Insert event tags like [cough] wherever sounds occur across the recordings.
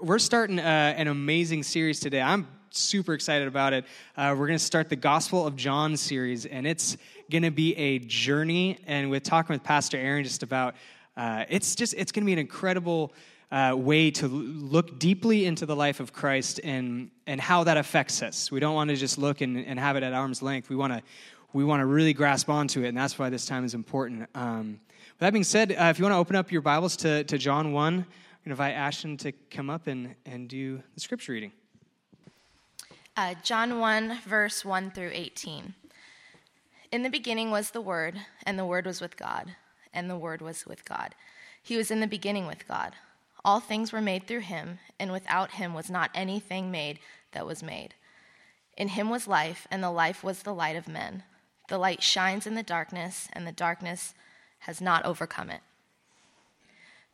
We're starting uh, an amazing series today. I'm super excited about it. Uh, we're going to start the Gospel of John series, and it's going to be a journey. And with talking with Pastor Aaron just about, uh, it's just it's going to be an incredible uh, way to look deeply into the life of Christ and and how that affects us. We don't want to just look and, and have it at arm's length. We want to we want to really grasp onto it, and that's why this time is important. Um, with that being said, uh, if you want to open up your Bibles to, to John 1, to invite Ashton to come up and, and do the scripture reading. Uh, John 1, verse 1 through 18. In the beginning was the Word, and the Word was with God, and the Word was with God. He was in the beginning with God. All things were made through him, and without him was not anything made that was made. In him was life, and the life was the light of men. The light shines in the darkness, and the darkness has not overcome it.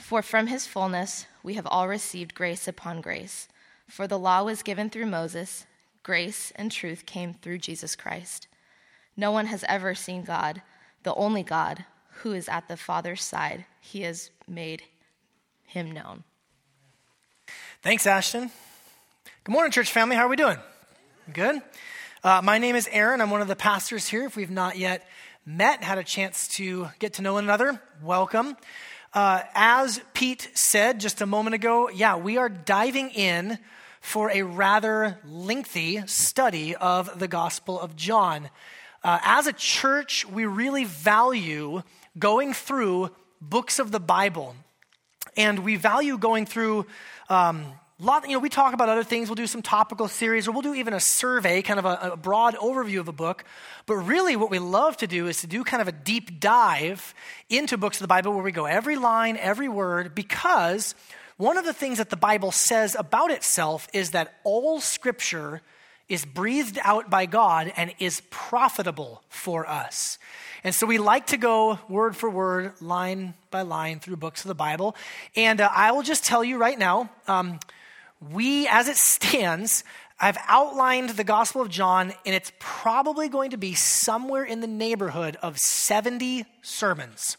For from his fullness we have all received grace upon grace. For the law was given through Moses, grace and truth came through Jesus Christ. No one has ever seen God, the only God, who is at the Father's side. He has made him known. Thanks, Ashton. Good morning, church family. How are we doing? Good. Uh, my name is Aaron. I'm one of the pastors here. If we've not yet met, had a chance to get to know one another, welcome. Uh, as Pete said just a moment ago, yeah, we are diving in for a rather lengthy study of the Gospel of John. Uh, as a church, we really value going through books of the Bible. And we value going through um, lot, you know, we talk about other things. We'll do some topical series, or we'll do even a survey, kind of a, a, broad overview of a book. But really, what we love to do is to do kind of a deep dive into books of the Bible where we go every line, every word, because one of the things that the Bible says about itself is that all scripture is breathed out by God and is profitable for us. And so we like to go word for word, line by line through books of the Bible. And uh, I will just tell you right now, um, we, as it [laughs] stands, I've outlined the Gospel of John, and it's probably going to be somewhere in the neighborhood of 70 sermons.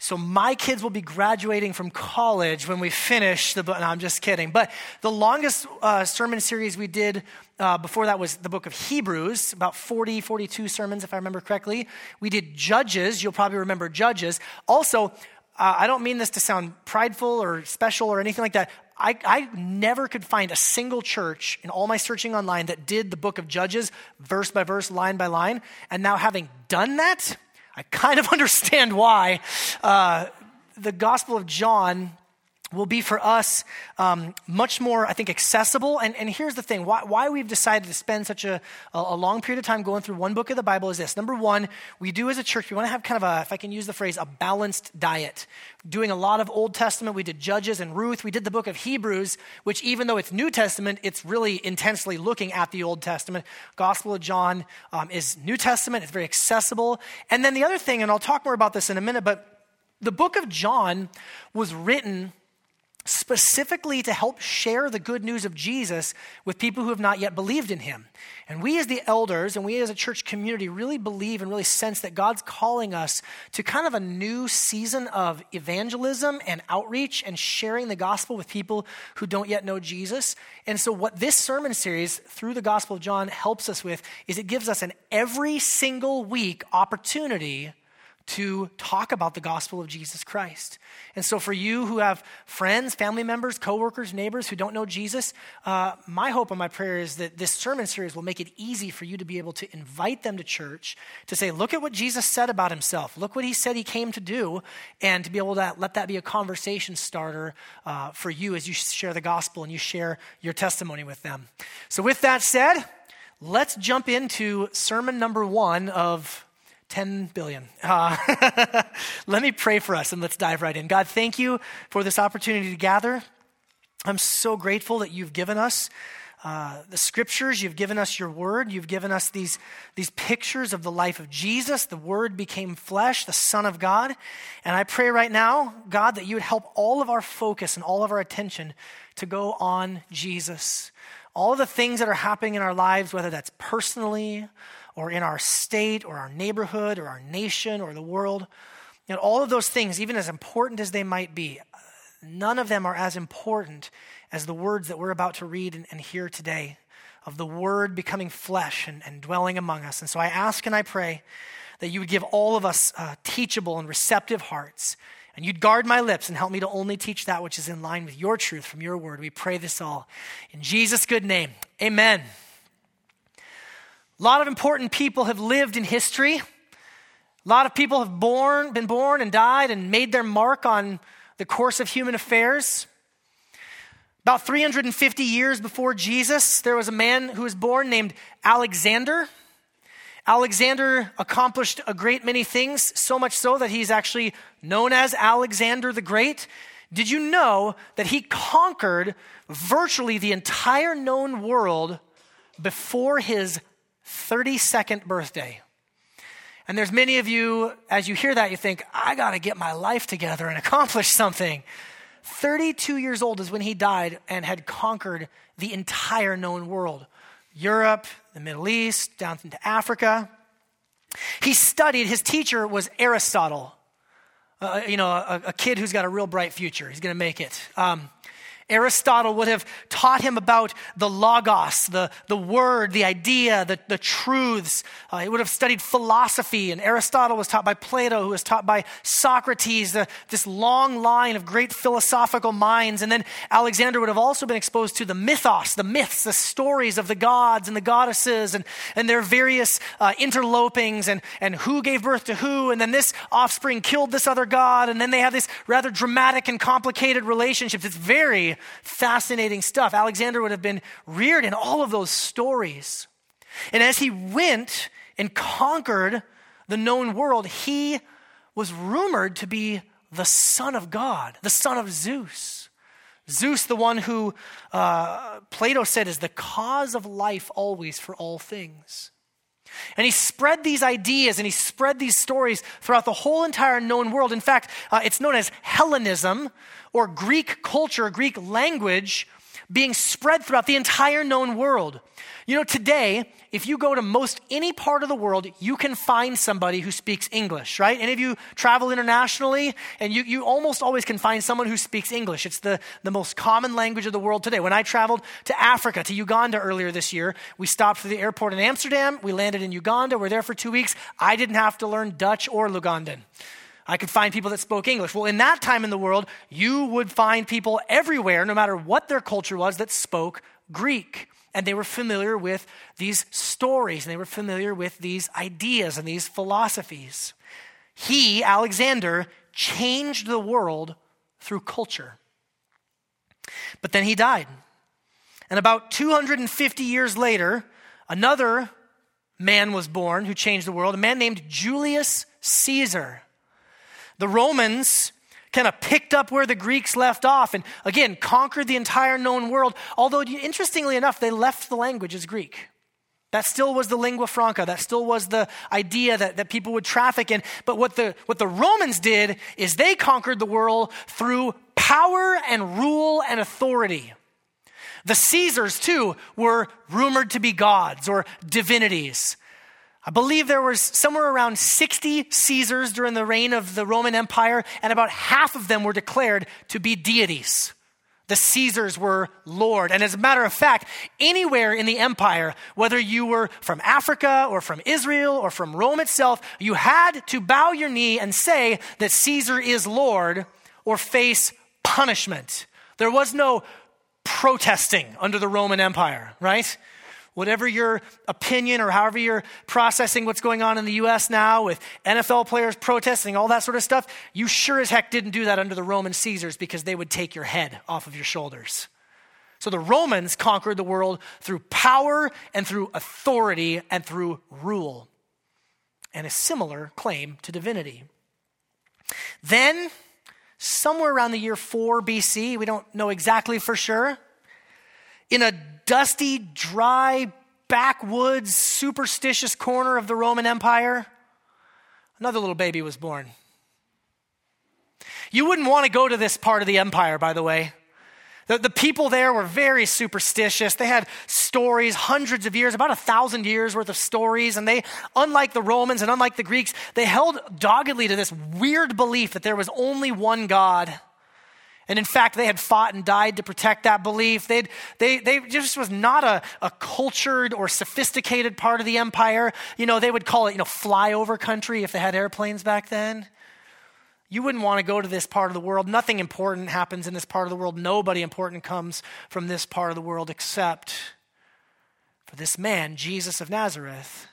So my kids will be graduating from college when we finish the book. No, I'm just kidding. But the longest uh, sermon series we did uh, before that was the book of Hebrews, about 40, 42 sermons, if I remember correctly. We did Judges. You'll probably remember Judges. Also, uh, I don't mean this to sound prideful or special or anything like that. I, I never could find a single church in all my searching online that did the book of Judges verse by verse, line by line. And now, having done that, I kind of [laughs] understand why. Uh, the Gospel of John will be for us um, much more, I think, accessible. And, and here's the thing why, why we've decided to spend such a, a long period of time going through one book of the Bible is this. Number one, we do as a church, we want to have kind of a, if I can use the phrase, a balanced diet. Doing a lot of Old Testament, we did Judges and Ruth, we did the book of Hebrews, which even though it's New Testament, it's really intensely looking at the Old Testament. Gospel of John um, is New Testament, it's very accessible. And then the other thing, and I'll talk more about this in a minute, but the book of John was written specifically to help share the good news of Jesus with people who have not yet believed in him. And we, as the elders and we as a church community, really believe and really sense that God's calling us to kind of a new season of evangelism and outreach and sharing the gospel with people who don't yet know Jesus. And so, what this sermon series through the Gospel of John helps us with is it gives us an every single week opportunity to talk about the gospel of Jesus Christ. And so, for you who have friends, family members, coworkers, neighbors who don't know Jesus, uh, my hope and my prayer is that this sermon series will make it easy for you to be able to invite them to church, to say, Look at what Jesus said about himself. Look what he said he came to do, and to be able to let that be a conversation starter uh, for you as you share the gospel and you share your testimony with them. So, with that said, let's jump into sermon number one of 10 billion. Uh, [laughs] let me pray for us and let's dive right in. God, thank you for this opportunity to gather. I'm so grateful that you've given us uh, the scriptures, you've given us your word, you've given us these, these pictures of the life of Jesus. The word became flesh, the Son of God. And I pray right now, God, that you would help all of our focus and all of our attention to go on Jesus. All of the things that are happening in our lives, whether that's personally or in our state or our neighborhood or our nation or the world. You know, all of those things, even as important as they might be, none of them are as important as the words that we're about to read and, and hear today of the Word becoming flesh and, and, dwelling among us. And so I ask and I pray that you would give all of us uh, teachable and receptive hearts. And you'd guard my lips and help me to only teach that which is in line with your truth from your word. We pray this all in Jesus' good name. Amen. A lot of important people have lived in history. A lot of people have born, been born and died and made their mark on the course of human affairs. About 350 years before Jesus, there was a man who was born named Alexander. Alexander accomplished a great many things, so much so that he's actually known as Alexander the Great. Did you know that he conquered virtually the entire known world before his 32nd birthday. And there's many of you, as you hear that, you think, I got to get my life together and accomplish something. 32 years old is when he died and had conquered the entire known world Europe, the Middle East, down into Africa. He studied, his teacher was Aristotle, uh, you know, a, a, kid who's got a real bright future. He's going to make it. Um, Aristotle would have taught him about the logos, the, the word, the idea, the, the truths. Uh, he would have studied philosophy, and Aristotle was taught by Plato, who was taught by Socrates, the, this long line of great philosophical minds. And then Alexander would have also been exposed to the mythos, the myths, the stories of the gods and the goddesses and, and their various uh, interlopings and, and who gave birth to who. And then this offspring killed this other god. And then they have this rather dramatic and complicated relationships. It's very fascinating stuff. Alexander would have been reared in all of those stories. And as he went and conquered the known world, he was rumored to be the son of God, the son of Zeus. Zeus, the one who uh, Plato said is the cause of life always for all things. And he spread these ideas and he spread these stories throughout the whole entire known world. In fact, uh, it's known as Hellenism or Greek culture, Greek language being spread throughout the entire known world. You know, today, if you go to most any part of the world, you can find somebody who speaks English, right? Any of you travel internationally, and you, you almost always can find someone who speaks English. It's the, the most common language of the world today. When I traveled to Africa, to Uganda earlier this year, we stopped for the airport in Amsterdam. We landed in Uganda. We're there for two weeks. I didn't have to learn Dutch or Lugandan. I could find people that spoke English. Well, in that time in the world, you would find people everywhere, no matter what their culture was, that spoke Greek and they were familiar with these stories and they were familiar with these ideas and these philosophies. He, Alexander, changed the world through culture. But then he died. And about 250 years later, another man was born who changed the world, a man named Julius Caesar. The Romans kind of picked up where the Greeks left off and again conquered the entire known world. Although, interestingly enough, they left the language as Greek. That still was the lingua franca. That still was the idea that, that people would traffic in. But what the, what the Romans did is they conquered the world through power and rule and authority. The Caesars, too, were rumored to be gods or divinities. I believe there was somewhere around 60 Caesars during the reign of the Roman Empire, and about half of them were declared to be deities. The Caesars were Lord. And as a matter of fact, anywhere in the empire, whether you were from Africa or from Israel or from Rome itself, you had to bow your knee and say that Caesar is Lord or face punishment. There was no protesting under the Roman Empire, right? Whatever your opinion or however you're processing what's going on in the US now with NFL players protesting, all that sort of stuff, you sure as heck didn't do that under the Roman Caesars because they would take your head off of your shoulders. So the Romans conquered the world through power and through authority and through rule, and a similar claim to divinity. Then, somewhere around the year 4 BC, we don't know exactly for sure, in a dusty, dry, backwoods, superstitious corner of the Roman Empire, another little baby was born. You wouldn't want to go to this part of the empire, by the way. The, the, people there were very superstitious. They had stories, hundreds of years, about a thousand years worth of stories. And they, unlike the Romans and unlike the Greeks, they held doggedly to this weird belief that there was only one God and in fact, they had fought and died to protect that belief. They'd, they, they just was not a, a cultured or sophisticated part of the empire. You know, they would call it, you know, flyover country if they had airplanes back then. You wouldn't want to go to this part of the world. Nothing important happens in this part of the world. Nobody important comes from this part of the world except for this man, Jesus of Nazareth,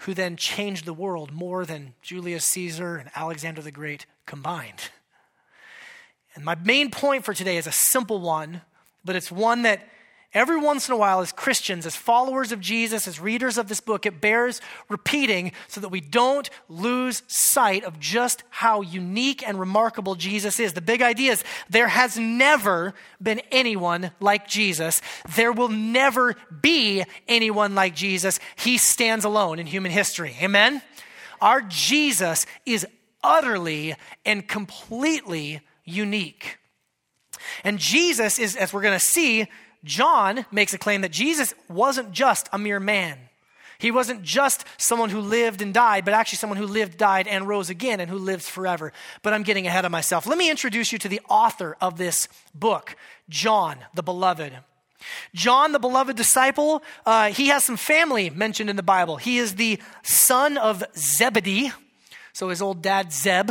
who then changed the world more than Julius Caesar and Alexander the Great combined. And my main point for today is a simple one, but it's one that every once in a while, as Christians, as followers of Jesus, as readers of this book, it bears repeating so that we don't lose sight of just how unique and remarkable Jesus is. The big idea is there has never been anyone like Jesus. There will never be anyone like Jesus. He stands alone in human history. Amen? Our Jesus is utterly and completely unique. And Jesus is, as we're going to see, John makes a claim that Jesus wasn't just a mere man. He wasn't just someone who lived and died, but actually someone who lived, died, and rose again and who lives forever. But I'm getting ahead of myself. Let me introduce you to the author of this book, John the Beloved. John, the beloved disciple, uh, he has some family mentioned in the Bible. He is the son of Zebedee, so his old dad, Zeb,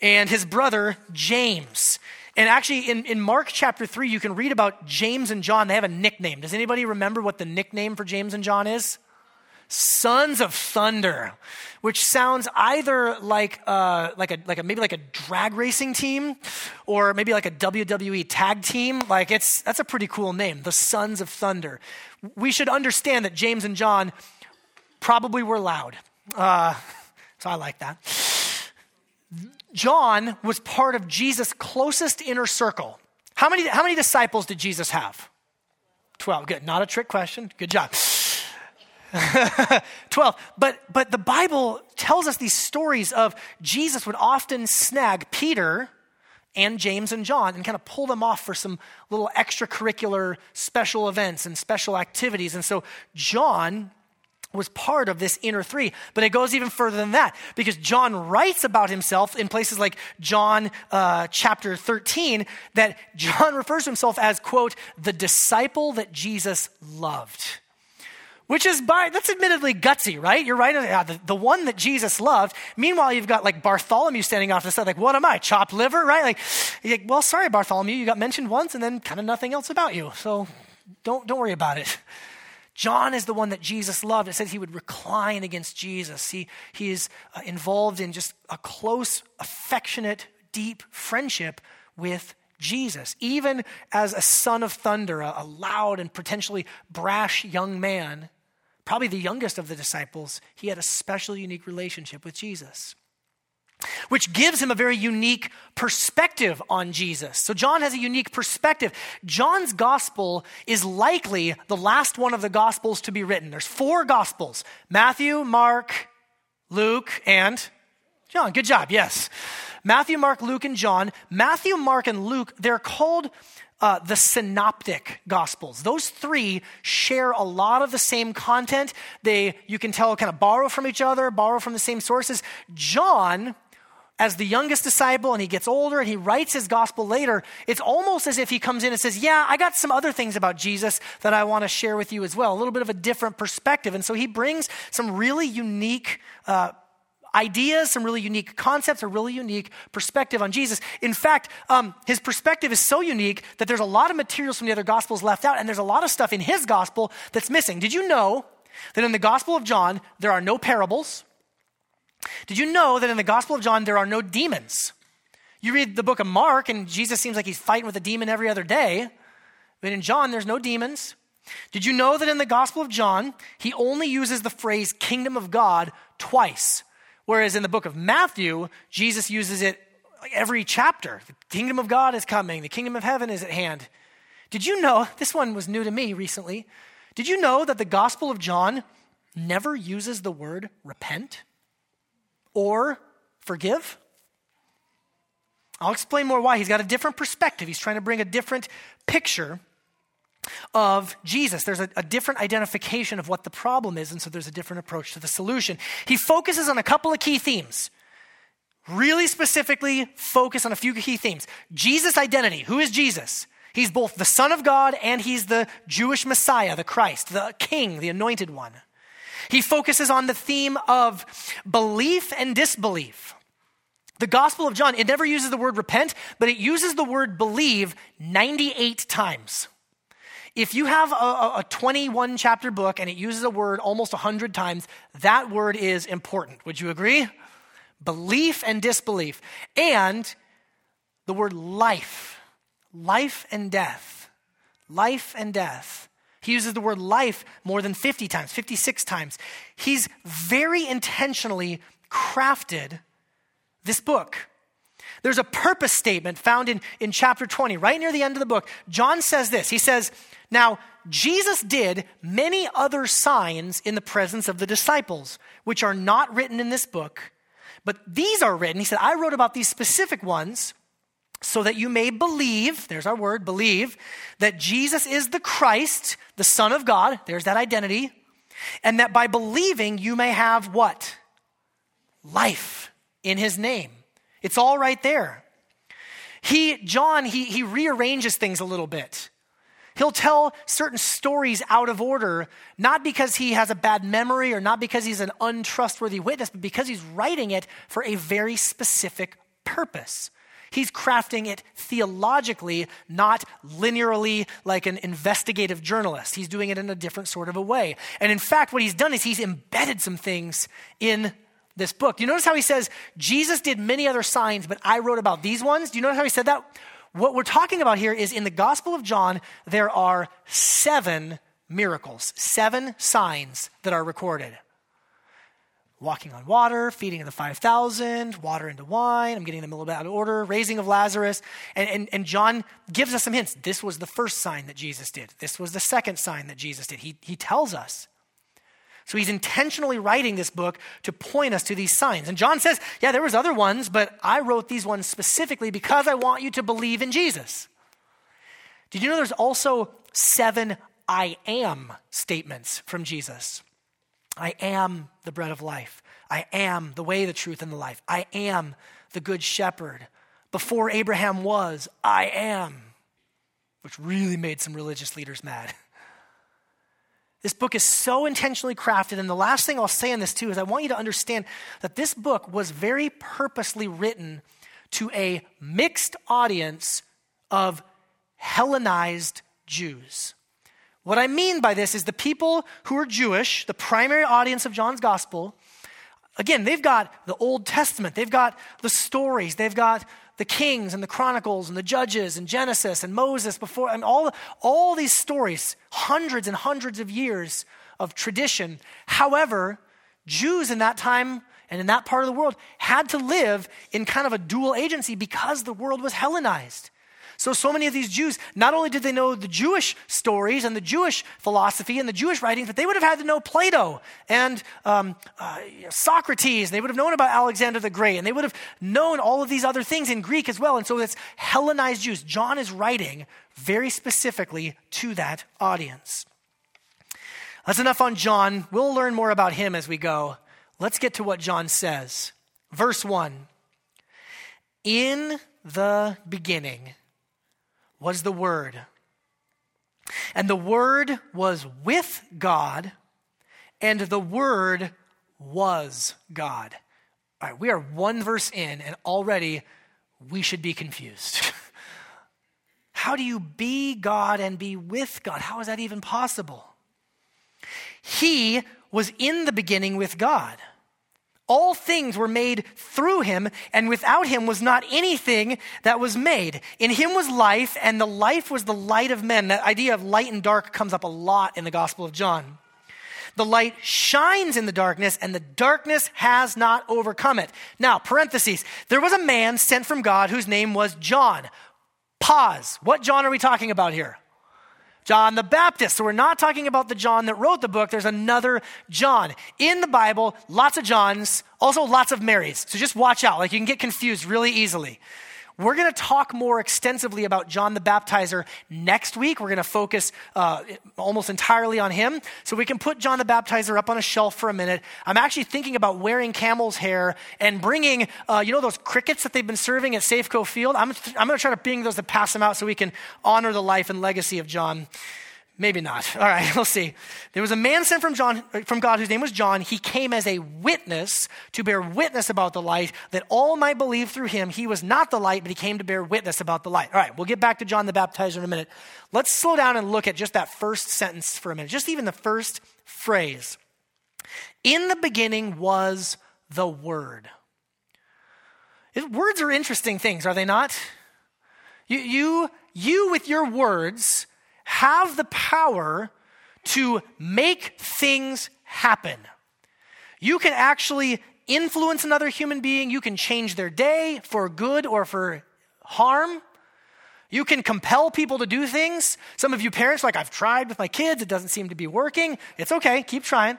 and his brother, James. And actually, in, in Mark chapter 3, you can read about James and John. They have a nickname. Does anybody remember what the nickname for James and John is? Sons of Thunder, which sounds either like, uh, like, a, like a, maybe like a drag racing team or maybe like a WWE tag team. Like, it's, that's a pretty cool name, the Sons of Thunder. We should understand that James and John probably were loud. Uh, [laughs] so I like that. John was part of Jesus' closest inner circle. How many, how many disciples did Jesus have? 12. Good. Not a trick question. Good job. [laughs] 12. But, but the Bible tells us these stories of Jesus would often snag Peter and James and John and kind of pull them off for some little extracurricular special events and special activities. And so John was part of this inner three. But it goes even further than that because John writes about himself in places like John uh, chapter 13 that John [laughs] refers to himself as, quote, the disciple that Jesus loved. Which is by, that's admittedly gutsy, right? You're right. Yeah, the, the one that Jesus loved. Meanwhile, you've got like Bartholomew standing off the side, like, what am I, chopped liver, right? Like, like well, sorry, Bartholomew, you got mentioned once and then kind of nothing else about you. So don't, don't worry about it. John is the one that Jesus loved. It says he would recline against Jesus. He, he is uh, involved in just a close, affectionate, deep friendship with Jesus. Even as a son of thunder, a, a loud and potentially brash young man, probably the youngest of the disciples, he had a special, unique relationship with Jesus which gives him a very unique perspective on Jesus. So, John has a unique perspective. John's gospel is likely the last one of the gospels to be written. There's four gospels Matthew, Mark, Luke, and John. Good job, yes. Matthew, Mark, Luke, and John. Matthew, Mark, and Luke, they're called uh, the synoptic gospels. Those three share a lot of the same content. They, you can tell, kind of borrow from each other, borrow from the same sources. John as the youngest disciple and he gets older and he writes his gospel later, it's almost as if he comes in and says, Yeah, I got some other things about Jesus that I want to share with you as well, a little bit of a different perspective. And so he brings some really unique uh, ideas, some really unique concepts, a really unique perspective on Jesus. In fact, um, his perspective is so unique that there's a lot of materials from the other gospels left out, and there's a lot of stuff in his gospel that's missing. Did you know that in the Gospel of John, there are no parables? Did you know that in the Gospel of John, there are no demons? You read the book of Mark, and Jesus seems like he's fighting with a demon every other day. But in John, there's no demons. Did you know that in the Gospel of John, he only uses the phrase kingdom of God twice? Whereas in the book of Matthew, Jesus uses it every chapter. The kingdom of God is coming, the kingdom of heaven is at hand. Did you know, [laughs] this one was new to me recently, did you know that the Gospel of John never uses the word repent? Or forgive? I'll explain more why. He's got a different perspective. He's trying to bring a different picture of Jesus. There's a, a, different identification of what the problem is, and so there's a different approach to the solution. He focuses on a couple of key themes. Really specifically, focus on a few key themes. Jesus' identity. Who is Jesus? He's both the Son of God and he's the Jewish Messiah, the Christ, the King, the anointed one. He focuses on the theme of belief and disbelief. The Gospel of John, it never uses the word repent, but it uses the word believe 98 times. If you have a, a 21 chapter book and it uses a word almost 100 times, that word is important. Would you agree? Belief and disbelief. And the word life, life and death, life and death. He uses the word life more than 50 times, 56 times. He's very intentionally crafted this book. There's a purpose statement found in, in chapter 20, right near the end of the book. John says this He says, Now, Jesus did many other signs in the presence of the disciples, which are not written in this book, but these are written. He said, I wrote about these specific ones so that you may believe, there's our word, believe, that Jesus is the Christ, the Son of God, there's that identity, and that by believing you may have what? Life in his name. It's all right there. He, John, he, he rearranges things a little bit. He'll tell certain stories out of order, not because he has a bad memory or not because he's an untrustworthy witness, but because he's writing it for a very specific purpose. He's crafting it theologically, not linearly like an investigative journalist. He's doing it in a different sort of a way. And in fact, what he's done is he's embedded some things in this book. You notice how he says, Jesus did many other signs, but I wrote about these ones? Do you notice how he said that? What we're talking about here is in the Gospel of John, there are seven miracles, seven signs that are recorded walking on water, feeding of the 5,000, water into wine. I'm getting them a little bit out of order, raising of Lazarus. And, and, and John gives us some hints. This was the first sign that Jesus did. This was the second sign that Jesus did. He, he tells us. So he's intentionally writing this book to point us to these signs. And John says, yeah, there was other ones, but I wrote these ones specifically because I want you to believe in Jesus. Did you know there's also seven I am statements from Jesus? I am the bread of life. I am the way, the truth, and the life. I am the good shepherd. Before Abraham was, I am, which really made some religious leaders mad. [laughs] This book is so intentionally crafted. And the last thing I'll say on this, too, is I want you to understand that this book was very purposely written to a mixed audience of Hellenized Jews. What I mean by this is the people who are Jewish, the primary audience of John's gospel, again, they've got the Old Testament, they've got the stories, they've got the kings and the chronicles and the judges and Genesis and Moses before, and all, all these stories, hundreds and hundreds of years of tradition. However, Jews in that time and in that part of the world had to live in kind of a dual agency because the world was Hellenized. So, so many of these Jews, not only did they know the Jewish stories and the Jewish philosophy and the Jewish writings, but they would have had to know Plato and um, uh, Socrates. They would have known about Alexander the Great, and they would have known all of these other things in Greek as well. And so it's Hellenized Jews. John is writing very specifically to that audience. That's enough on John. We'll learn more about him as we go. Let's get to what John says. Verse 1 In the beginning was the Word. And the Word was with God, and the Word was God. All right, we are one verse in, and already we should be confused. [laughs] How do you be God and be with God? How is that even possible? He was in the beginning with God. All things were made through him, and without him was not anything that was made. In him was life, and the life was the light of men. That idea of light and dark comes up a lot in the Gospel of John. The light shines in the darkness, and the darkness has not overcome it. Now, parentheses, there was a man sent from God whose name was John. Pause. What John are we talking about here? John the Baptist. So we're not talking about the John that wrote the book. There's another John. In the Bible, lots of Johns, also lots of Marys. So just watch out. Like you can get confused really easily. We're going to talk more extensively about John the Baptizer next week. We're going to focus uh, almost entirely on him. So we can put John the Baptizer up on a shelf for a minute. I'm actually thinking about wearing camel's hair and bringing, uh, you know, those crickets that they've been serving at Safeco Field? I'm, I'm going to try to bring those to pass them out so we can honor the life and legacy of John. Maybe not. All right, [laughs] we'll see. There was a man sent from John uh, from God whose name was John. He came as a witness to bear witness about the light that all might believe through him. He was not the light, but he came to bear witness about the light. All right, we'll get back to John the Baptizer in a minute. Let's slow down and look at just that first sentence for a minute. Just even the first phrase. In the beginning was the word. Words are interesting things, are they not? You, you, you with your words have the power to make things happen. You can actually influence another human being. You can change their day for good or for harm. You can compel people to do things. Some of you parents, like, I've tried with my kids, it doesn't seem to be working. It's okay, keep trying.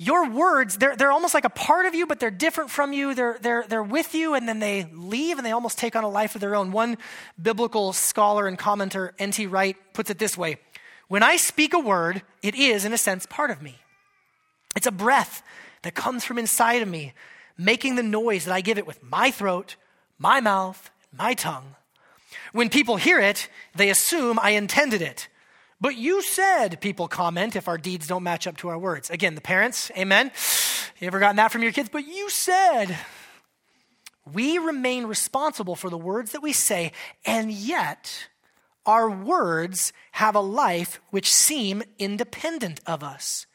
Your words, they're, they're almost like a part of you, but they're different from you. They're, they're, they're with you, and then they leave and they almost take on a life of their own. One biblical scholar and commenter, N.T. Wright, puts it this way When I speak a word, it is, in a sense, part of me. It's a breath that comes from inside of me, making the noise that I give it with my throat, my mouth, my tongue. When people hear it, they assume I intended it. But you said, people comment, if our deeds don't match up to our words. Again, the parents, amen. You ever gotten that from your kids? But you said. We remain responsible for the words that we say, and yet our words have a life which seem independent of us.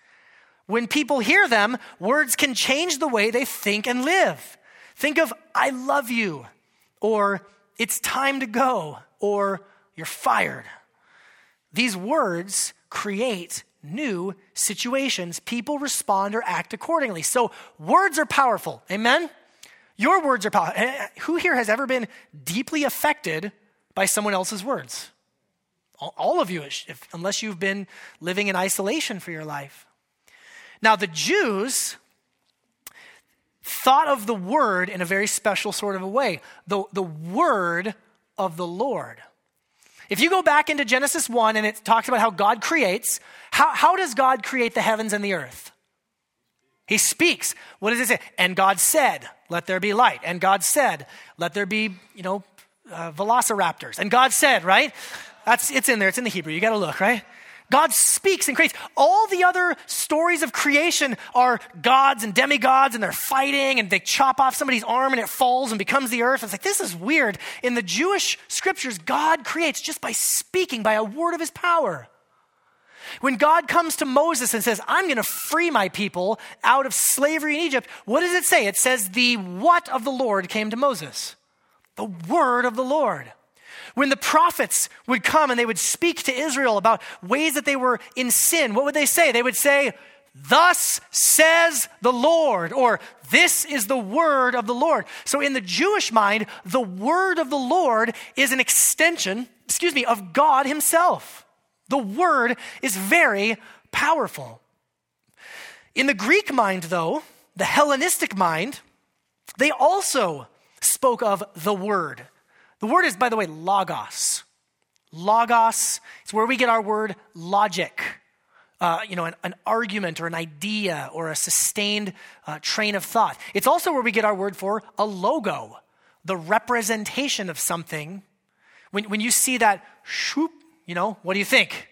When people hear them, words can change the way they think and live. Think of, I love you, or it's time to go, or you're fired. These words create new situations. People respond or act accordingly. So, words are powerful. Amen? Your words are powerful. Eh, eh, who here has ever been deeply affected by someone else's words? All of you, if, unless you've been living in isolation for your life. Now, the Jews thought of the word in a very special sort of a way the, the word of the Lord. If you go back into Genesis 1 and it talks about how God creates, how, how does God create the heavens and the earth? He speaks. What does it say? And God said, Let there be light. And God said, Let there be, you know, uh, velociraptors. And God said, right? That's, it's in there. It's in the Hebrew. You got to look, right? God speaks and creates. All the other stories of creation are gods and demigods, and they're fighting, and they chop off somebody's arm and it falls and becomes the earth. It's like, this is weird. In the Jewish scriptures, God creates just by speaking, by a word of his power. When God comes to Moses and says, I'm going to free my people out of slavery in Egypt, what does it say? It says, The what of the Lord came to Moses? The word of the Lord. When the prophets would come and they would speak to Israel about ways that they were in sin, what would they say? They would say, Thus says the Lord, or this is the word of the Lord. So, in the Jewish mind, the word of the Lord is an extension, excuse me, of God Himself. The word is very powerful. In the Greek mind, though, the Hellenistic mind, they also spoke of the word. The word is, by the way, logos. Logos is where we get our word logic. Uh, you know, an, an, argument or an idea or a sustained uh, train of thought. It's also where we get our word for a logo. the representation of something, when, when you see that shoop, you know, what do you think?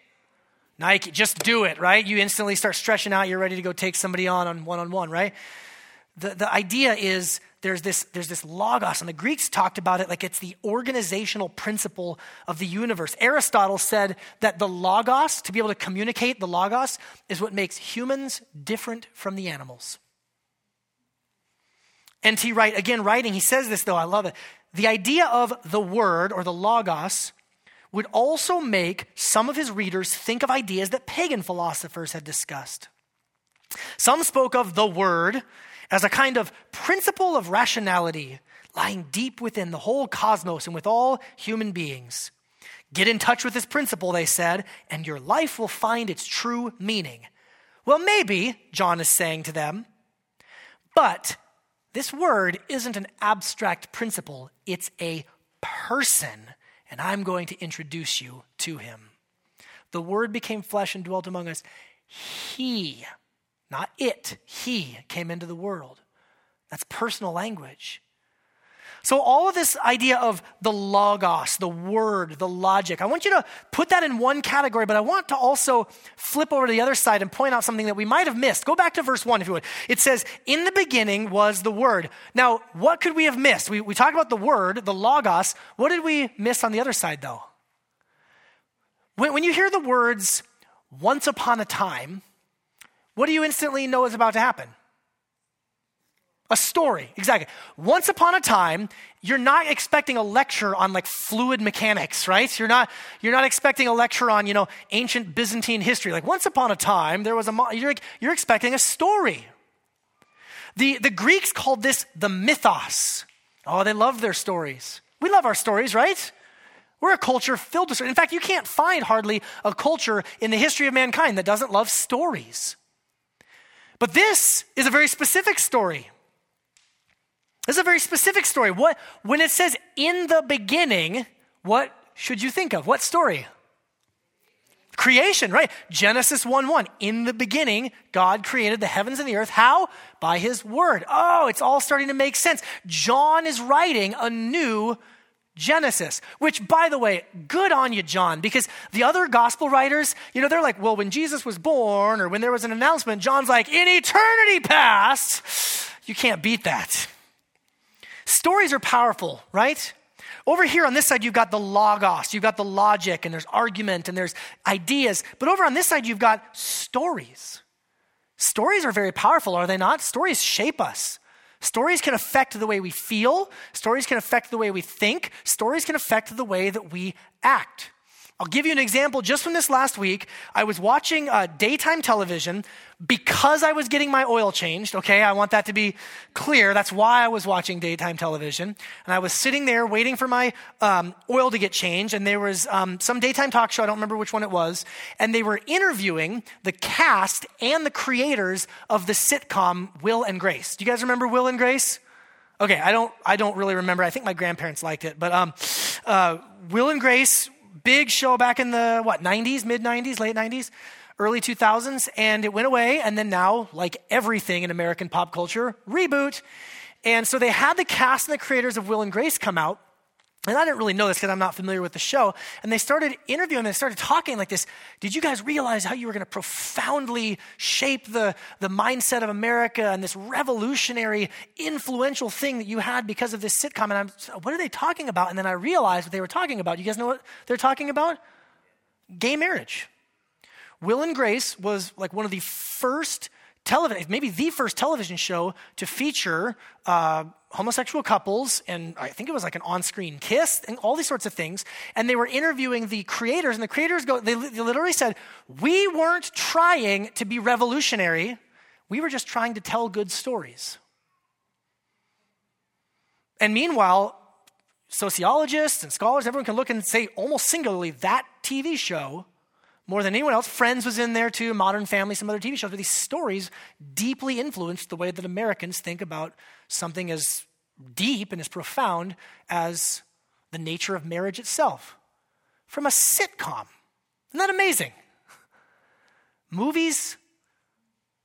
Nike, just do it, right? You instantly start stretching out. You're ready to go take somebody on on one on one, right? The, the idea is there's this, there's this logos, and the Greeks talked about it like it's the organizational principle of the universe. Aristotle said that the logos, to be able to communicate the logos, is what makes humans different from the animals. And he Wright, again, writing, he says this though, I love it. The idea of the word or the logos would also make some of his readers think of ideas that pagan philosophers had discussed. Some spoke of the word as a kind of principle of rationality lying deep within the whole cosmos and with all human beings. Get in touch with this principle, they said, and your life will find its true meaning. Well, maybe, John is saying to them, but this word isn't an abstract principle, it's a person, and I'm going to introduce you to him. The word became flesh and dwelt among us. He not it. He came into the world. That's personal language. So, all of this idea of the logos, the word, the logic, I want you to put that in one category, but I want to also flip over to the other side and point out something that we might have missed. Go back to verse 1, if you would. It says, In the beginning was the word. Now, what could we have missed? We, we talked about the word, the logos. What did we miss on the other side, though? When, when you hear the words, once upon a time, what do you instantly know is about to happen? A story, exactly. Once upon a time, you're not expecting a lecture on like fluid mechanics, right? You're not, you're not expecting a lecture on, you know, ancient Byzantine history. Like once upon a time, there was a, you're, you're expecting a story. The, the Greeks called this the mythos. Oh, they love their stories. We love our stories, right? We're a culture filled with stories. In fact, you can't find hardly a culture in the history of mankind that doesn't love stories. But this is a very specific story. This is a very specific story. What, when it says in the beginning, what should you think of? What story? Creation, right? Genesis 1 1. In the beginning, God created the heavens and the earth. How? By his word. Oh, it's all starting to make sense. John is writing a new Genesis, which, by the way, good on you, John, because the other gospel writers, you know, they're like, well, when Jesus was born or when there was an announcement, John's like, in eternity past. You can't beat that. Stories are powerful, right? Over here on this side, you've got the logos, you've got the logic, and there's argument, and there's ideas. But over on this side, you've got stories. Stories are very powerful, are they not? Stories shape us. Stories can affect the way we feel, stories can affect the way we think, stories can affect the way that we act. I'll give you an example just from this last week. I was watching uh, daytime television because I was getting my oil changed. Okay, I want that to be clear. That's why I was watching daytime television. And I was sitting there waiting for my um, oil to get changed. And there was um, some daytime talk show, I don't remember which one it was. And they were interviewing the cast and the creators of the sitcom Will and Grace. Do you guys remember Will and Grace? Okay, I don't, I don't really remember. I think my grandparents liked it. But um, uh, Will and Grace big show back in the, what, 90s, mid 90s, late 90s, early 2000s, and it went away. And then now, like everything in American pop culture, reboot. And so they had the cast and the creators of Will and Grace come out and I didn't really know this because I'm not familiar with the show. And they started interviewing, they started talking like this. Did you guys realize how you were going to profoundly shape the, the mindset of America and this revolutionary, influential thing that you had because of this sitcom? And I'm, what are they talking about? And then I realized what they were talking about. You guys know what they're talking about? Gay marriage. Will and Grace was like one of the first television, maybe the first television show to feature uh, homosexual couples, and I think it was like an on-screen kiss, and all these sorts of things. And they were interviewing the creators, and the creators go, they, they literally said, "We weren't trying to be revolutionary; we were just trying to tell good stories." And meanwhile, sociologists and scholars, everyone can look and say almost singularly that TV show more than anyone else. Friends was in there too, Modern Family, some other TV shows, but these stories deeply influenced the way that Americans think about something as deep and as profound as the nature of marriage itself. From a sitcom. Isn't that amazing? Movies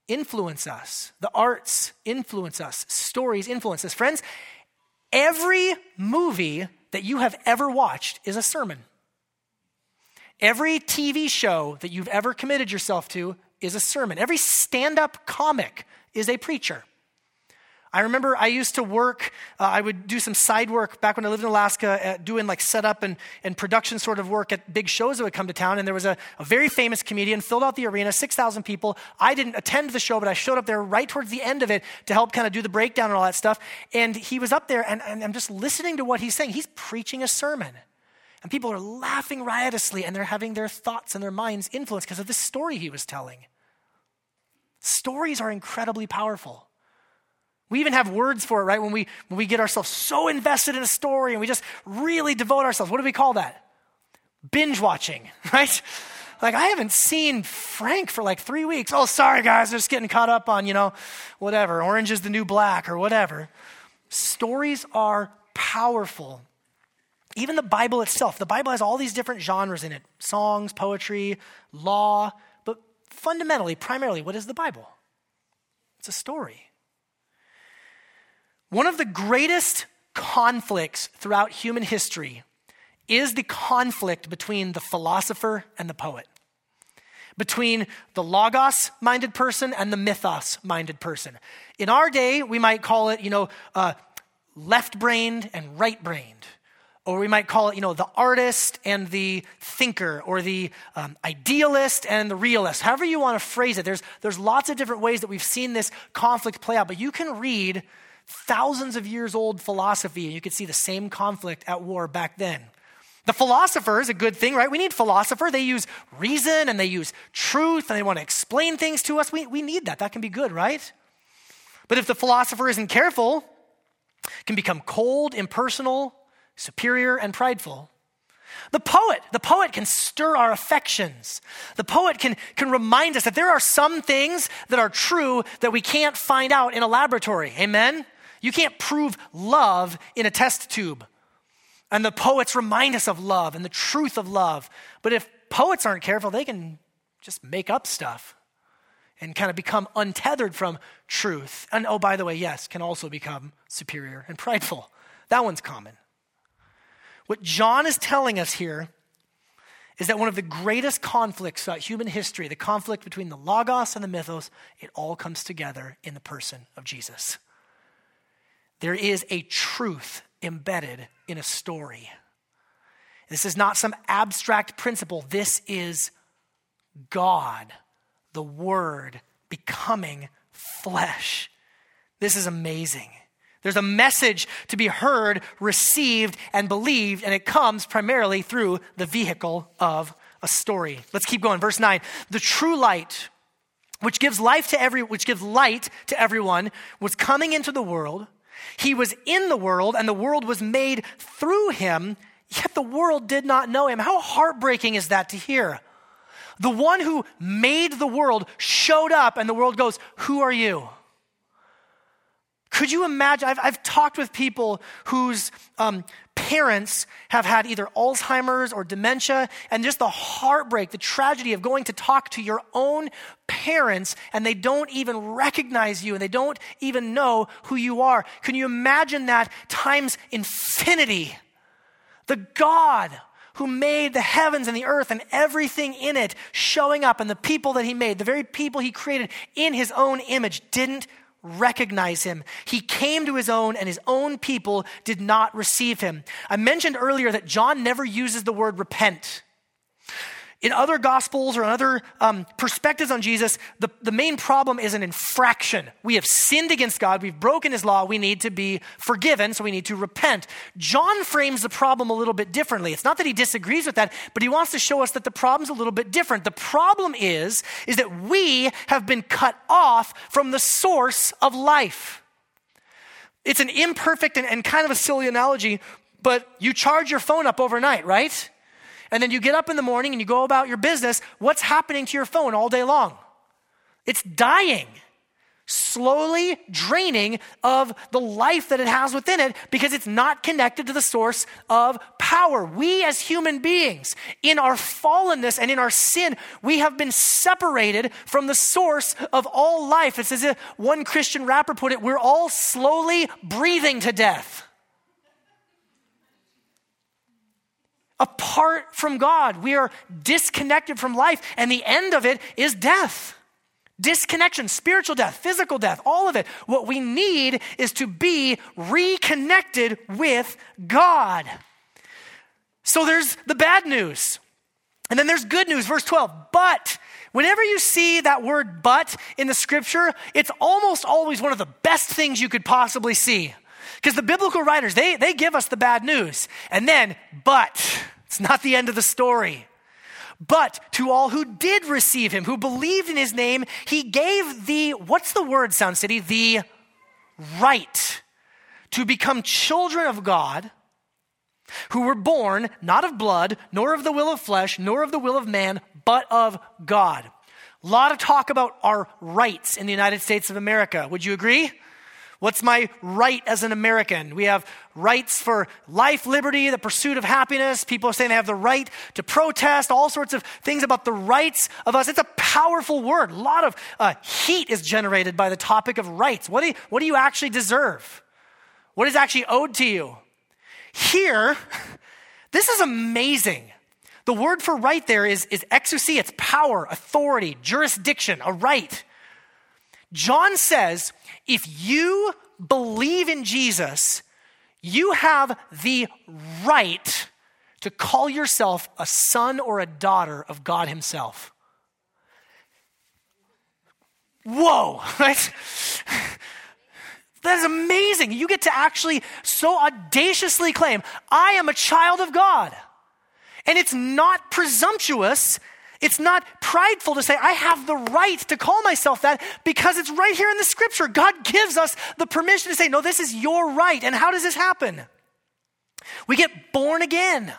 influence us, the arts influence us, stories influence us. Friends, Every movie that you have ever watched is a sermon. Every TV show that you've ever committed yourself to is a sermon. Every stand up comic is a preacher. I remember I used to work, uh, I would do some side work back when I lived in Alaska, uh, doing like setup and, and production sort of work at big shows that would come to town. And there was a, a very famous comedian, filled out the arena, 6,000 people. I didn't attend the show, but I showed up there right towards the end of it to help kind of do the breakdown and all that stuff. And he was up there, and, and I'm just listening to what he's saying. He's preaching a sermon. And people are laughing riotously, and they're having their thoughts and their minds influenced because of this story he was telling. Stories are incredibly powerful. We even have words for it, right? When we, when we get ourselves so invested in a story and we just really devote ourselves. What do we call that? Binge watching, [laughs] right? Like, I haven't seen Frank for like three weeks. Oh, sorry, guys, I'm just getting caught up on, you know, whatever. Orange is the new black or whatever. Stories are powerful. Even the Bible itself, the Bible has all these different genres in it songs, poetry, law. But fundamentally, primarily, what is the Bible? It's a story. One of the greatest conflicts throughout human history is the conflict between the philosopher and the poet, between the logos minded person and the mythos minded person. In our day, we might call it, you know, uh, left brained and right brained. Or we might call it, you know, the artist and the thinker, or the um, idealist and the realist. However you want to phrase it, there's, there's lots of different ways that we've seen this conflict play out. But you can read thousands of years old philosophy, and you can see the same conflict at war back then. The philosopher is a good thing, right? We need philosopher. They use reason and they use truth and they want to explain things to us. We, we need that. That can be good, right? But if the philosopher isn't careful, can become cold, impersonal, superior, and prideful. The poet, the poet can stir our affections. The poet can, can remind us that there are some things that are true that we can't find out in a laboratory. Amen? You can't prove love in a test tube. And the poets remind us of love and the truth of love. But if poets aren't careful, they can just make up stuff and kind of become untethered from truth. And oh, by the way, yes, can also become superior and prideful. That one's common. What John is telling us here is that one of the greatest conflicts throughout human history, the conflict between the Logos and the Mythos, it all comes together in the person of Jesus. There is a truth embedded in a story. This is not some abstract principle. This is God, the Word, becoming flesh. This is amazing. There's a message to be heard, received, and believed, and it comes primarily through the vehicle of a story. Let's keep going. Verse 9. The true light, which gives life to every which gives light to everyone, was coming into the world. He was in the world, and the world was made through him, yet the world did not know him. How heartbreaking is that to hear? The one who made the world showed up, and the world goes, Who are you? Could you imagine? I've, I've talked with people whose um, parents have had either Alzheimer's or dementia, and just the heartbreak, the tragedy of going to talk to your own parents and they don't even recognize you and they don't even know who you are. Can you imagine that times infinity? The God who made the heavens and the earth and everything in it showing up, and the people that he made, the very people he created in his own image, didn't recognize him. He came to his own, and his own people did not receive him. I mentioned earlier that John never uses the word repent. In other gospels or in other um, perspectives on Jesus, the, the main problem is an infraction. We have sinned against God, we've broken his law, we need to be forgiven, so we need to repent. John frames the problem a little bit differently. It's not that he disagrees with that, but he wants to show us that the problem's a little bit different. The problem is, is that we have been cut off from the source of life. It's an imperfect and, and kind of a silly analogy, but you charge your phone up overnight, right? And then you get up in the morning and you go about your business, what's happening to your phone all day long? It's dying, slowly draining of the life that it has within it because it's not connected to the source of power. We, as human beings, in our fallenness and in our sin, we have been separated from the source of all life. It's as if one Christian rapper put it we're all slowly breathing to death. Apart from God. We are disconnected from life, and the end of it is death. Disconnection, spiritual death, physical death, all of it. What we need is to be reconnected with God. So there's the bad news. And then there's good news, verse 12. But whenever you see that word but in the scripture, it's almost always one of the best things you could possibly see. Because the biblical writers, they, they give us the bad news. And then, but, it's not the end of the story. But to all who did receive him, who believed in his name, he gave the, what's the word, Sound City? The right to become children of God who were born not of blood, nor of the will of flesh, nor of the will of man, but of God. A lot of talk about our rights in the United States of America. Would you agree? What's my right as an American? We have rights for life, liberty, the pursuit of happiness. People are saying they have the right to protest, all sorts of things about the rights of us. It's a powerful word. A lot of uh, heat is generated by the topic of rights. What do, you, what do you actually deserve? What is actually owed to you? Here, [laughs] this is amazing. The word for right there is, is exousia, it's power, authority, jurisdiction, a right. John says if you believe in Jesus, you have the right to call yourself a son or a daughter of God Himself. Whoa, [laughs] right? That is amazing. You get to actually so audaciously claim, I am a child of God. And it's not presumptuous it's not prideful to say, I have the right to call myself that because it's right here in the scripture. God gives us the permission to say, No, this is your right. And how does this happen? We get born again.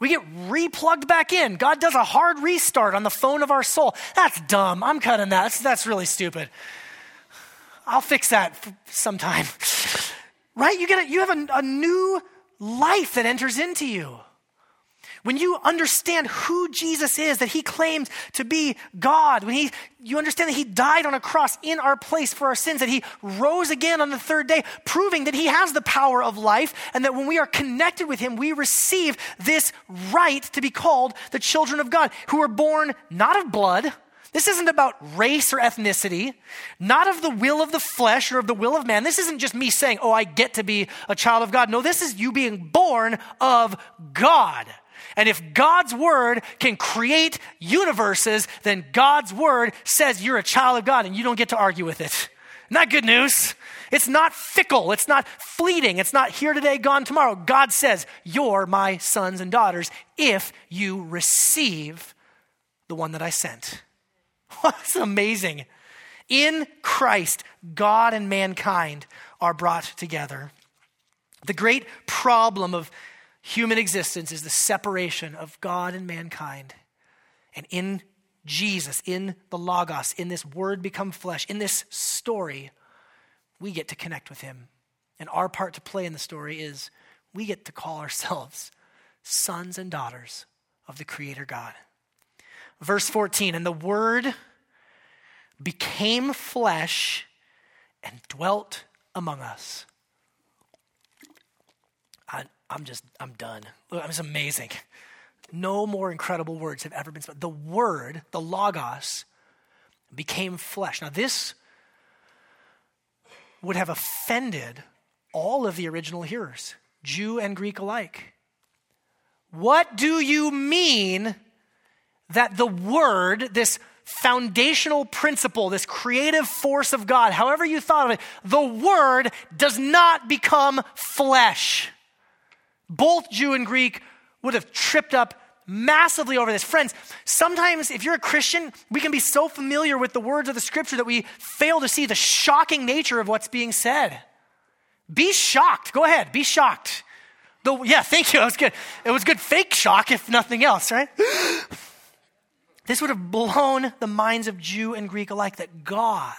We get replugged back in. God does a hard restart on the phone of our soul. That's dumb. I'm cutting that. That's, that's really stupid. I'll fix that sometime. [laughs] right? You, get a, you have a, a new life that enters into you. When you understand who Jesus is, that he claimed to be God, when he, you understand that he died on a cross in our place for our sins, that he rose again on the third day, proving that he has the power of life, and that when we are connected with him, we receive this right to be called the children of God, who are born not of blood, this isn't about race or ethnicity, not of the will of the flesh or of the will of man. This isn't just me saying, oh, I get to be a child of God. No, this is you being born of God. And if God's word can create universes, then God's word says you're a child of God and you don't get to argue with it. Not good news. It's not fickle. It's not fleeting. It's not here today, gone tomorrow. God says, You're my sons and daughters if you receive the one that I sent. [laughs] That's amazing. In Christ, God and mankind are brought together. The great problem of human existence is the separation of God and mankind. And in Jesus, in the Logos, in this Word become flesh, in this story, we get to connect with Him. And our part to play in the story is we get to call ourselves sons and daughters of the Creator God. Verse 14, and the Word became flesh and dwelt among us. I'm just, I'm done. It's amazing. No more incredible words have ever been spoken. The Word, the Logos, became flesh. Now, this would have offended all of the original hearers, Jew and Greek alike. What do you mean that the Word, this foundational principle, this creative force of God, however you thought of it, the Word does not become flesh? Both Jew and Greek would have tripped up massively over this. Friends, sometimes if you're a Christian, we can be so familiar with the words of the scripture that we fail to see the shocking nature of what's being said. Be shocked. Go ahead, be shocked. The, yeah, thank you. [laughs] It was good. It was good fake shock, if nothing else, right? this would have blown the minds of Jew and Greek alike that God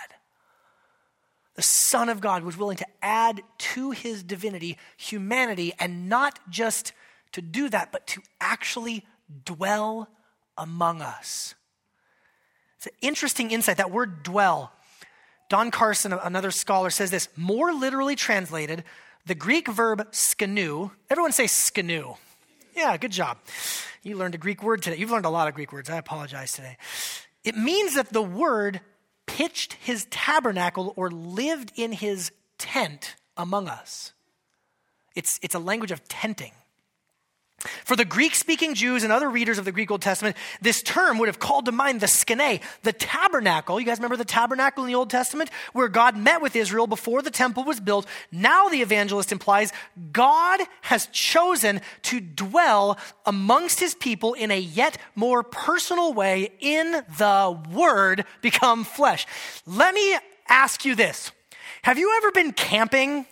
the Son of God was willing to add to his divinity humanity, and not just to do that, but to actually dwell among us. It's an interesting insight. That word dwell, Don Carson, another scholar, says this more literally translated, the Greek verb skenoo, everyone say skenoo. Yeah, good job. You learned a Greek word today. You've learned a lot of Greek words. I apologize today. It means that the word pitched his tabernacle or lived in his tent among us. It's, it's a language of tenting. For the Greek speaking Jews and other readers of the Greek Old Testament, this term would have called to mind the skene, the tabernacle. You guys remember the tabernacle in the Old Testament where God met with Israel before the temple was built? Now the evangelist implies God has chosen to dwell amongst his people in a yet more personal way in the Word become flesh. Let me ask you this Have you ever been camping?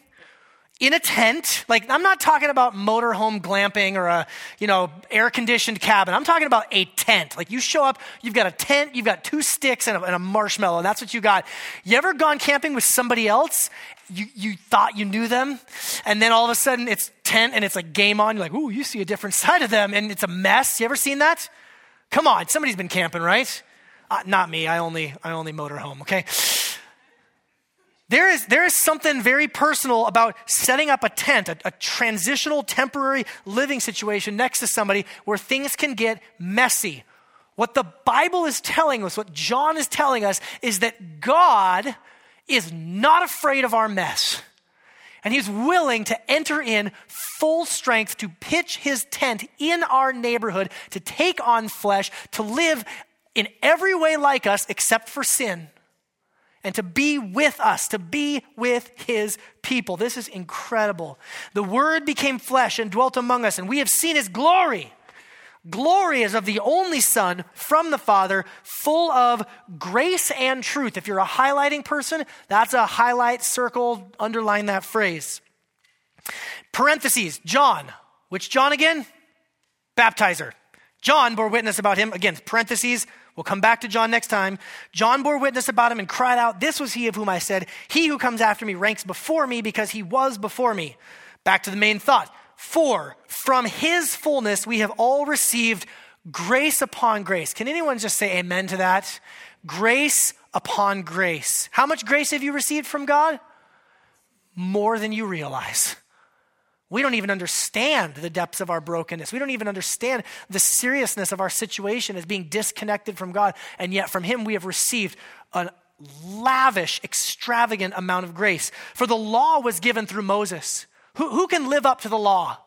In a tent. Like, I'm not talking about motorhome glamping or a, you know, air conditioned cabin. I'm talking about a tent. Like, you show up, you've got a tent, you've got two sticks and a, and a marshmallow, and that's what you got. You ever gone camping with somebody else? You, you thought you knew them, and then all of a sudden it's tent and it's like game on. You're like, ooh, you see a different [laughs] side of them, and it's a mess. You ever seen that? Come on, somebody's been camping, right? Uh, not me. I only, I only motorhome, okay? There is, there is something very personal about setting up a tent, a, a, transitional, temporary living situation next to somebody where things can get messy. What the Bible is telling us, what John is telling us, is that God is not afraid of our mess. And he's willing to enter in full strength to pitch his tent in our neighborhood, to take on flesh, to live in every way like us except for sin and to be with us, to be with his people. This is incredible. The word became flesh and dwelt among us, and we have seen his glory. Glory is of the only Son from the Father, full of grace and truth. If you're a highlighting person, that's a highlight, circle, underline that phrase. Parentheses, John. Which John again? Baptizer. John bore witness about him. Again, parentheses, We'll come back to John next time. John bore witness about him and cried out, This was he of whom I said, He who comes after me ranks before me because he was before me. Back to the main thought. For from his fullness we have all received grace upon grace. Can anyone just say amen to that? Grace upon grace. How much grace have you received from God? More than you realize. We don't even understand the depths of our brokenness. We don't even understand the seriousness of our situation as being disconnected from God. And yet, from Him, we have received a lavish, extravagant amount of grace. For the law was given through Moses. Who, who can live up to the law?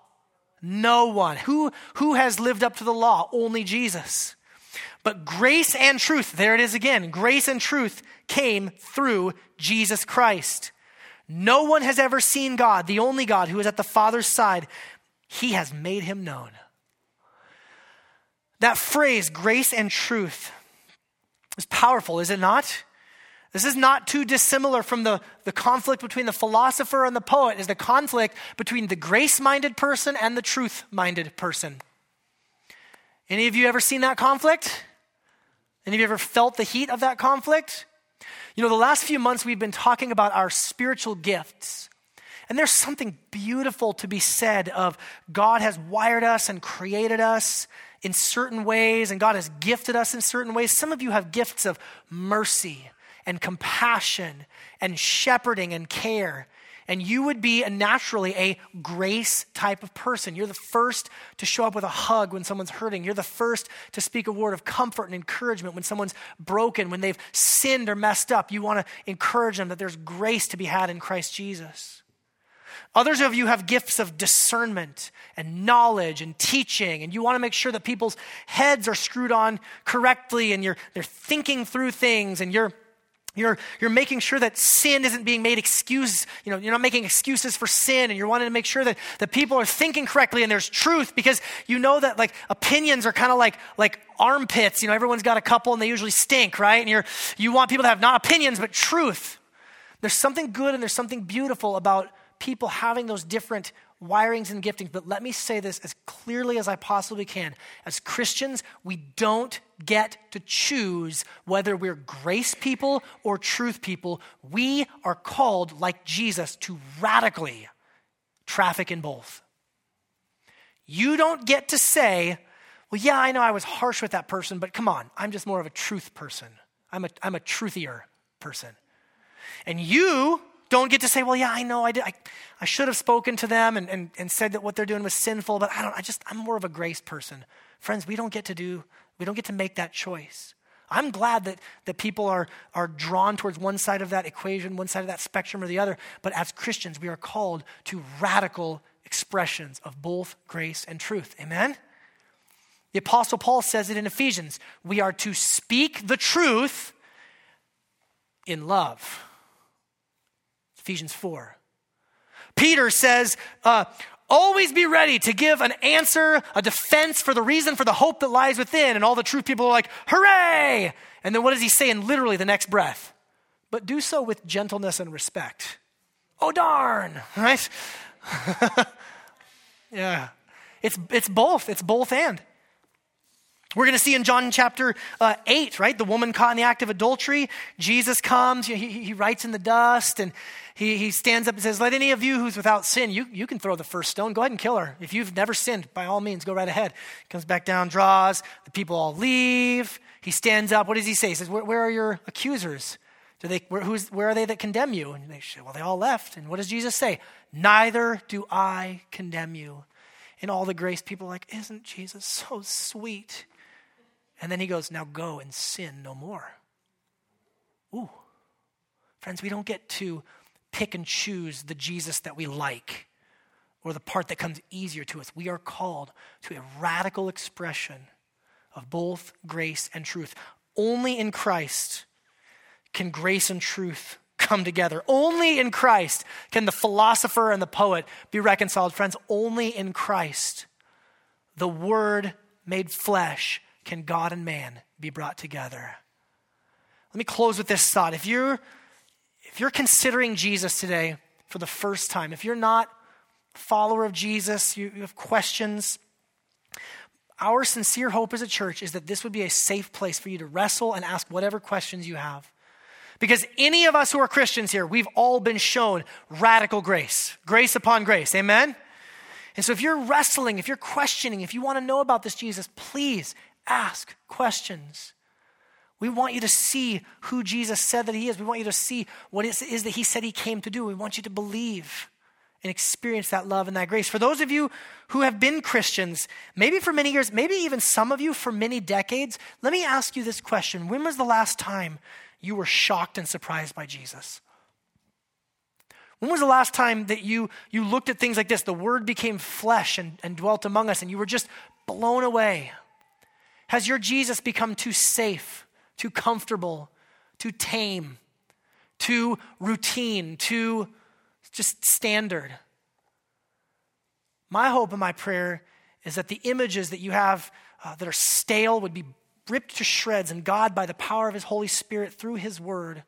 No one. Who, who has lived up to the law? Only Jesus. But grace and truth, there it is again. Grace and truth came through Jesus Christ. No one has ever seen God, the only God who is at the Father's side. He has made him known. That phrase, grace and truth, is powerful, is it not? This is not too dissimilar from the, the conflict between the philosopher and the poet, is the conflict between the grace minded person and the truth minded person. Any of you ever seen that conflict? Any of you ever felt the heat of that conflict? You know, the last few months we've been talking about our spiritual gifts. And there's something beautiful to be said of God has wired us and created us in certain ways, and God has gifted us in certain ways. Some of you have gifts of mercy and compassion and shepherding and care and you would be a, naturally a grace type of person. You're the first to show up with a hug when someone's hurting. You're the first to speak a word of comfort and encouragement when someone's broken, when they've sinned or messed up. You want to encourage them that there's grace to be had in Christ Jesus. Others of you have gifts of discernment and knowledge and teaching, and you want to make sure that people's heads are screwed on correctly and you're, they're thinking through things and you're you're, you're making sure that sin isn't being made excuse, you know, you're not making excuses for sin and you're wanting to make sure that, that people are thinking correctly and there's truth because you know that like opinions are kind of like, like armpits. You know, everyone's got a couple and they usually stink, right? And you're, you want people to have not opinions, but truth. There's something good and there's something beautiful about people having those different wirings and giftings. But let me say this as clearly as I possibly can. As Christians, we don't get to choose whether we're grace people or truth people. We are called, like Jesus, to radically traffic in both. You don't get to say, well, yeah, I know I was harsh with that person, but come on, I'm just more of a truth person. I'm a, I'm a truthier person. And you don't get to say, well, yeah, I know I did. I, I should have spoken to them and, and, and said that what they're doing was sinful, but I don't, I just, I'm more of a grace person. Friends, we don't get to do, we don't get to make that choice. I'm glad that, that people are, are drawn towards one side of that equation, one side of that spectrum or the other. But as Christians, we are called to radical expressions of both grace and truth. Amen? The Apostle Paul says it in Ephesians. We are to speak the truth in love. Ephesians 4. Peter says, uh, always be ready to give an answer, a defense for the reason for the hope that lies within. And all the truth people are like, hooray! And then what does he say in literally the next breath? But do so with gentleness and respect. Oh, darn, right? [laughs] yeah. It's, it's both. It's both and. We're going to see in John chapter uh, 8, right? The woman caught in the act of adultery. Jesus comes, he, he writes in the dust, and he, he stands up and says, Let any of you who's without sin, you, you can throw the first stone. Go ahead and kill her. If you've never sinned, by all means, go right ahead. Comes back down, draws. The people all leave. He stands up. What does he say? He says, Where, where are your accusers? Do they, where, who's, where are they that condemn you? And they say, Well, they all left. And what does Jesus say? Neither do I condemn you. In all the grace, people are like, Isn't Jesus so sweet? And then he goes, Now go and sin no more. Ooh. Friends, we don't get to pick and choose the Jesus that we like or the part that comes easier to us. We are called to a radical expression of both grace and truth. Only in Christ can grace and truth come together. Only in Christ can the philosopher and the poet be reconciled. Friends, only in Christ, the Word made flesh can God and man be brought together. Let me close with this thought. If you're, if you're considering Jesus today for the first time, if you're not a follower of Jesus, you, you have questions, our sincere hope as a church is that this would be a safe place for you to wrestle and ask whatever questions you have. Because any of us who are Christians here, we've all been shown radical grace, grace upon grace. Amen? And so if you're wrestling, if you're questioning, if you want to know about this Jesus, please ask questions. We want you to see who Jesus said that he is. We want you to see what it is that he said he came to do. We want you to believe and experience that love and that grace. For those of you who have been Christians, maybe for many years, maybe even some of you for many decades, let me ask you this question When was the last time you were shocked and surprised by Jesus? When was the last time that you, you looked at things like this? The Word became flesh and, and dwelt among us, and you were just blown away has your Jesus become too safe, too comfortable, too tame, too routine, too just standard? My hope and my prayer is that the images that you have uh, that are stale would be ripped to shreds, and God, by the power of His Holy Spirit through His Word,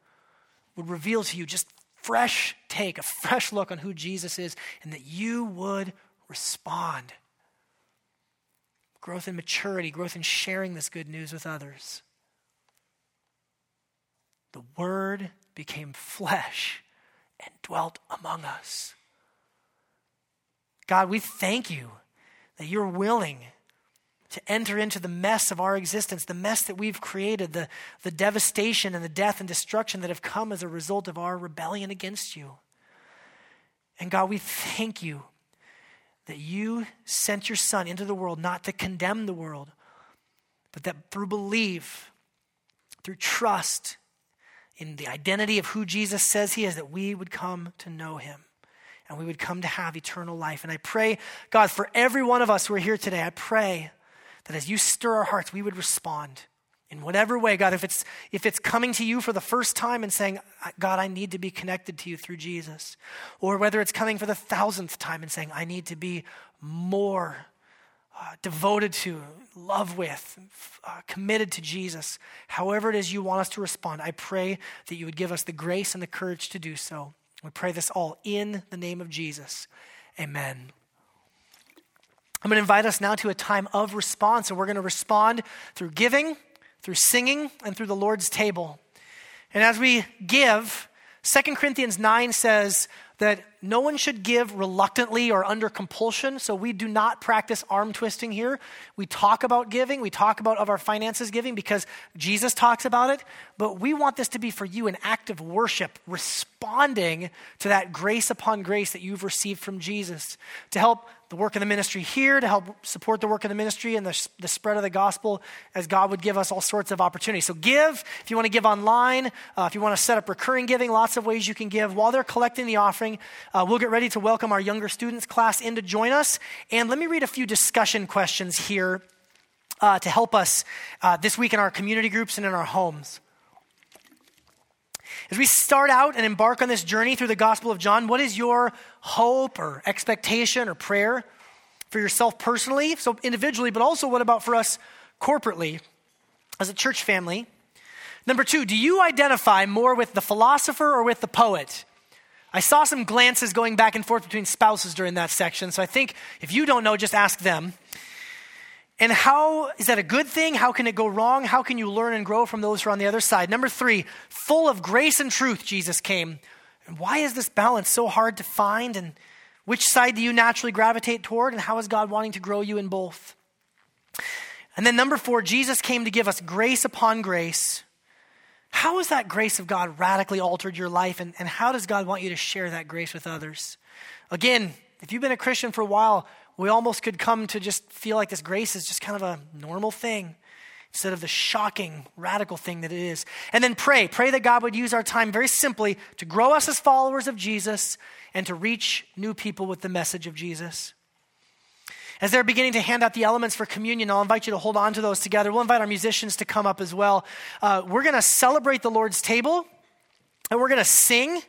would reveal to you just fresh take, a fresh look on who Jesus is, and that you would respond growth in maturity, growth in sharing this good news with others. The Word became flesh and dwelt among us. God, we thank you that you're willing to enter into the mess of our existence, the mess that we've created, the, the devastation and the death and destruction that have come as a result of our rebellion against you. And God, we thank you that you sent your Son into the world not to condemn the world, but that through belief, through trust in the identity of who Jesus says he is, that we would come to know him and we would come to have eternal life. And I pray, God, for every one of us who are here today, I pray that as you stir our hearts, we would respond in whatever way, God, if it's, if it's coming to you for the first time and saying, God, I need to be connected to you through Jesus, or whether it's coming for the thousandth time and saying, I need to be more uh, devoted to, love with, uh, committed to Jesus, however it is you want us to respond, I pray that you would give us the grace and the courage to do so. We pray this all in the name of Jesus. Amen. I'm going to invite us now to a time of response, and we're going to respond through giving through singing and through the Lord's table. And as we give, 2 Corinthians 9 says that no one should give reluctantly or under compulsion. So we do not practice arm twisting here. We talk about giving, we talk about of our finances giving because Jesus talks about it. But we want this to be for you an act of worship, responding to that grace upon grace that you've received from Jesus to help the work of the ministry here, to help support the work of the ministry and the, the spread of the gospel as God would give us all sorts of opportunities. So give if you want to give online, uh, if you want to set up recurring giving, lots of ways you can give. While they're collecting the offering, uh, we'll get ready to welcome our younger students class in to join us. And let me read a few discussion questions here uh, to help us uh, this week in our community groups and in our homes. As we start out and embark on this journey through the Gospel of John, what is your hope or expectation or prayer for yourself personally, so individually, but also what about for us corporately as a church family? Number two, do you identify more with the philosopher or with the poet? I saw some glances going back and forth between spouses during that section, so I think if you don't know, just ask them. And how is that a good thing? How can it go wrong? How can you learn and grow from those who are on the other side? Number three, full of grace and truth, Jesus came. And why is this balance so hard to find? And which side do you naturally gravitate toward? And how is God wanting to grow you in both? And then number four, Jesus came to give us grace upon grace. How has that grace of God radically altered your life? And, and how does God want you to share that grace with others? Again, if you've been a Christian for a while, we almost could come to just feel like this grace is just kind of a normal thing instead of the shocking, radical thing that it is. And then pray. Pray that God would use our time very simply to grow us as followers of Jesus and to reach new people with the message of Jesus. As they're beginning to hand out the elements for communion, I'll invite you to hold on to those together. We'll invite our musicians to come up as well. Uh, we're going to celebrate the Lord's table and we're going to sing.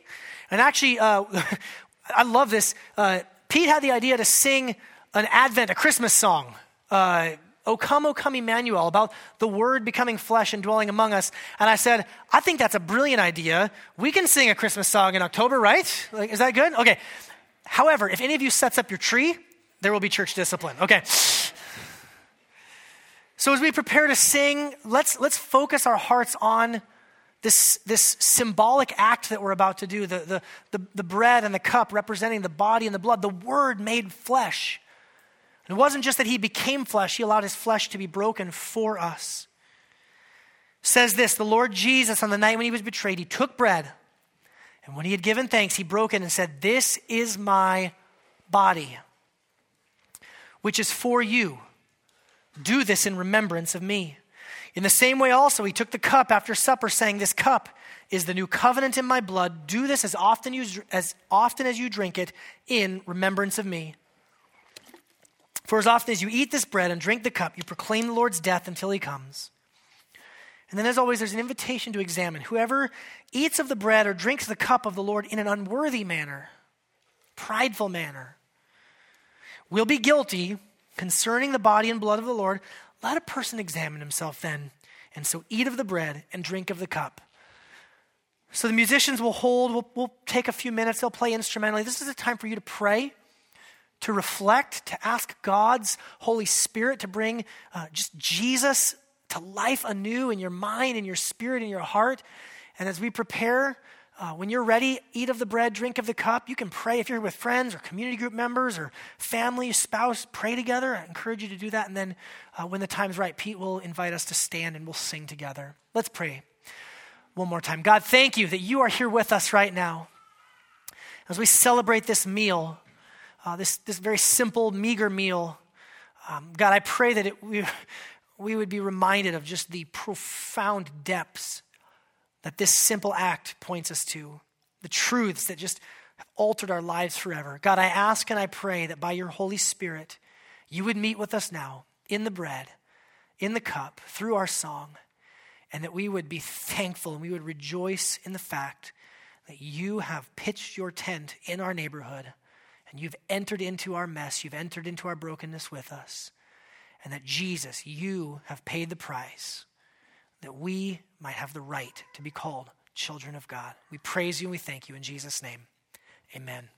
And actually, uh, [laughs] I love this. Uh, Pete had the idea to sing an Advent, a Christmas song. Uh, O come, O come, Emmanuel, about the Word becoming flesh and dwelling among us. And I said, I think that's a brilliant idea. We can sing a Christmas song in October, right? Like, is that good? Okay. However, if any of you sets up your tree, there will be church discipline. Okay. So as we prepare to sing, let's, let's focus our hearts on this, this symbolic act that we're about to do the, the, the, the bread and the cup representing the body and the blood, the Word made flesh. It wasn't just that he became flesh, he allowed his flesh to be broken for us. says this the Lord Jesus, on the night when he was betrayed, he took bread, and when he had given thanks, he broke it and said, This is my body, which is for you. Do this in remembrance of me. In the same way, also, he took the cup after supper, saying, This cup is the new covenant in my blood. Do this as often, you, as often as you drink it in remembrance of me. For as often as you eat this bread and drink the cup, you proclaim the Lord's death until he comes. And then, as always, there's an invitation to examine. Whoever eats of the bread or drinks the cup of the Lord in an unworthy manner, prideful manner, will be guilty concerning the body and blood of the Lord. Let a person examine himself then, and so eat of the bread and drink of the cup. So the musicians will hold, we'll, we'll take a few minutes, they'll play instrumentally. This is a time for you to pray to reflect, to ask God's Holy Spirit to bring uh, just Jesus to life anew in your mind, in your spirit, in your heart. And as we prepare, uh, when you're ready, eat of the bread, drink of the cup. You can pray if you're with friends or community group members or family, spouse, pray together. I encourage you to do that. And then uh, when the time's right, Pete will invite us to stand and we'll sing together. Let's pray one more time. God, thank you that you are here with us right now. As we celebrate this meal, uh, this, this very simple, meager meal. Um, God, I pray that it, we, [laughs] we would be reminded of just the profound depths that this simple act points us to, the truths that just have altered our lives forever. God, I ask and I pray that by your Holy Spirit, you would meet with us now in the bread, in the cup, through our song, and that we would be thankful and we would rejoice in the fact that you have pitched your tent in our neighborhood and you've entered into our mess, you've entered into our brokenness with us. And that Jesus, you have paid the price that we might have the right to be called children of God. We praise you and we thank you in Jesus' name. Amen.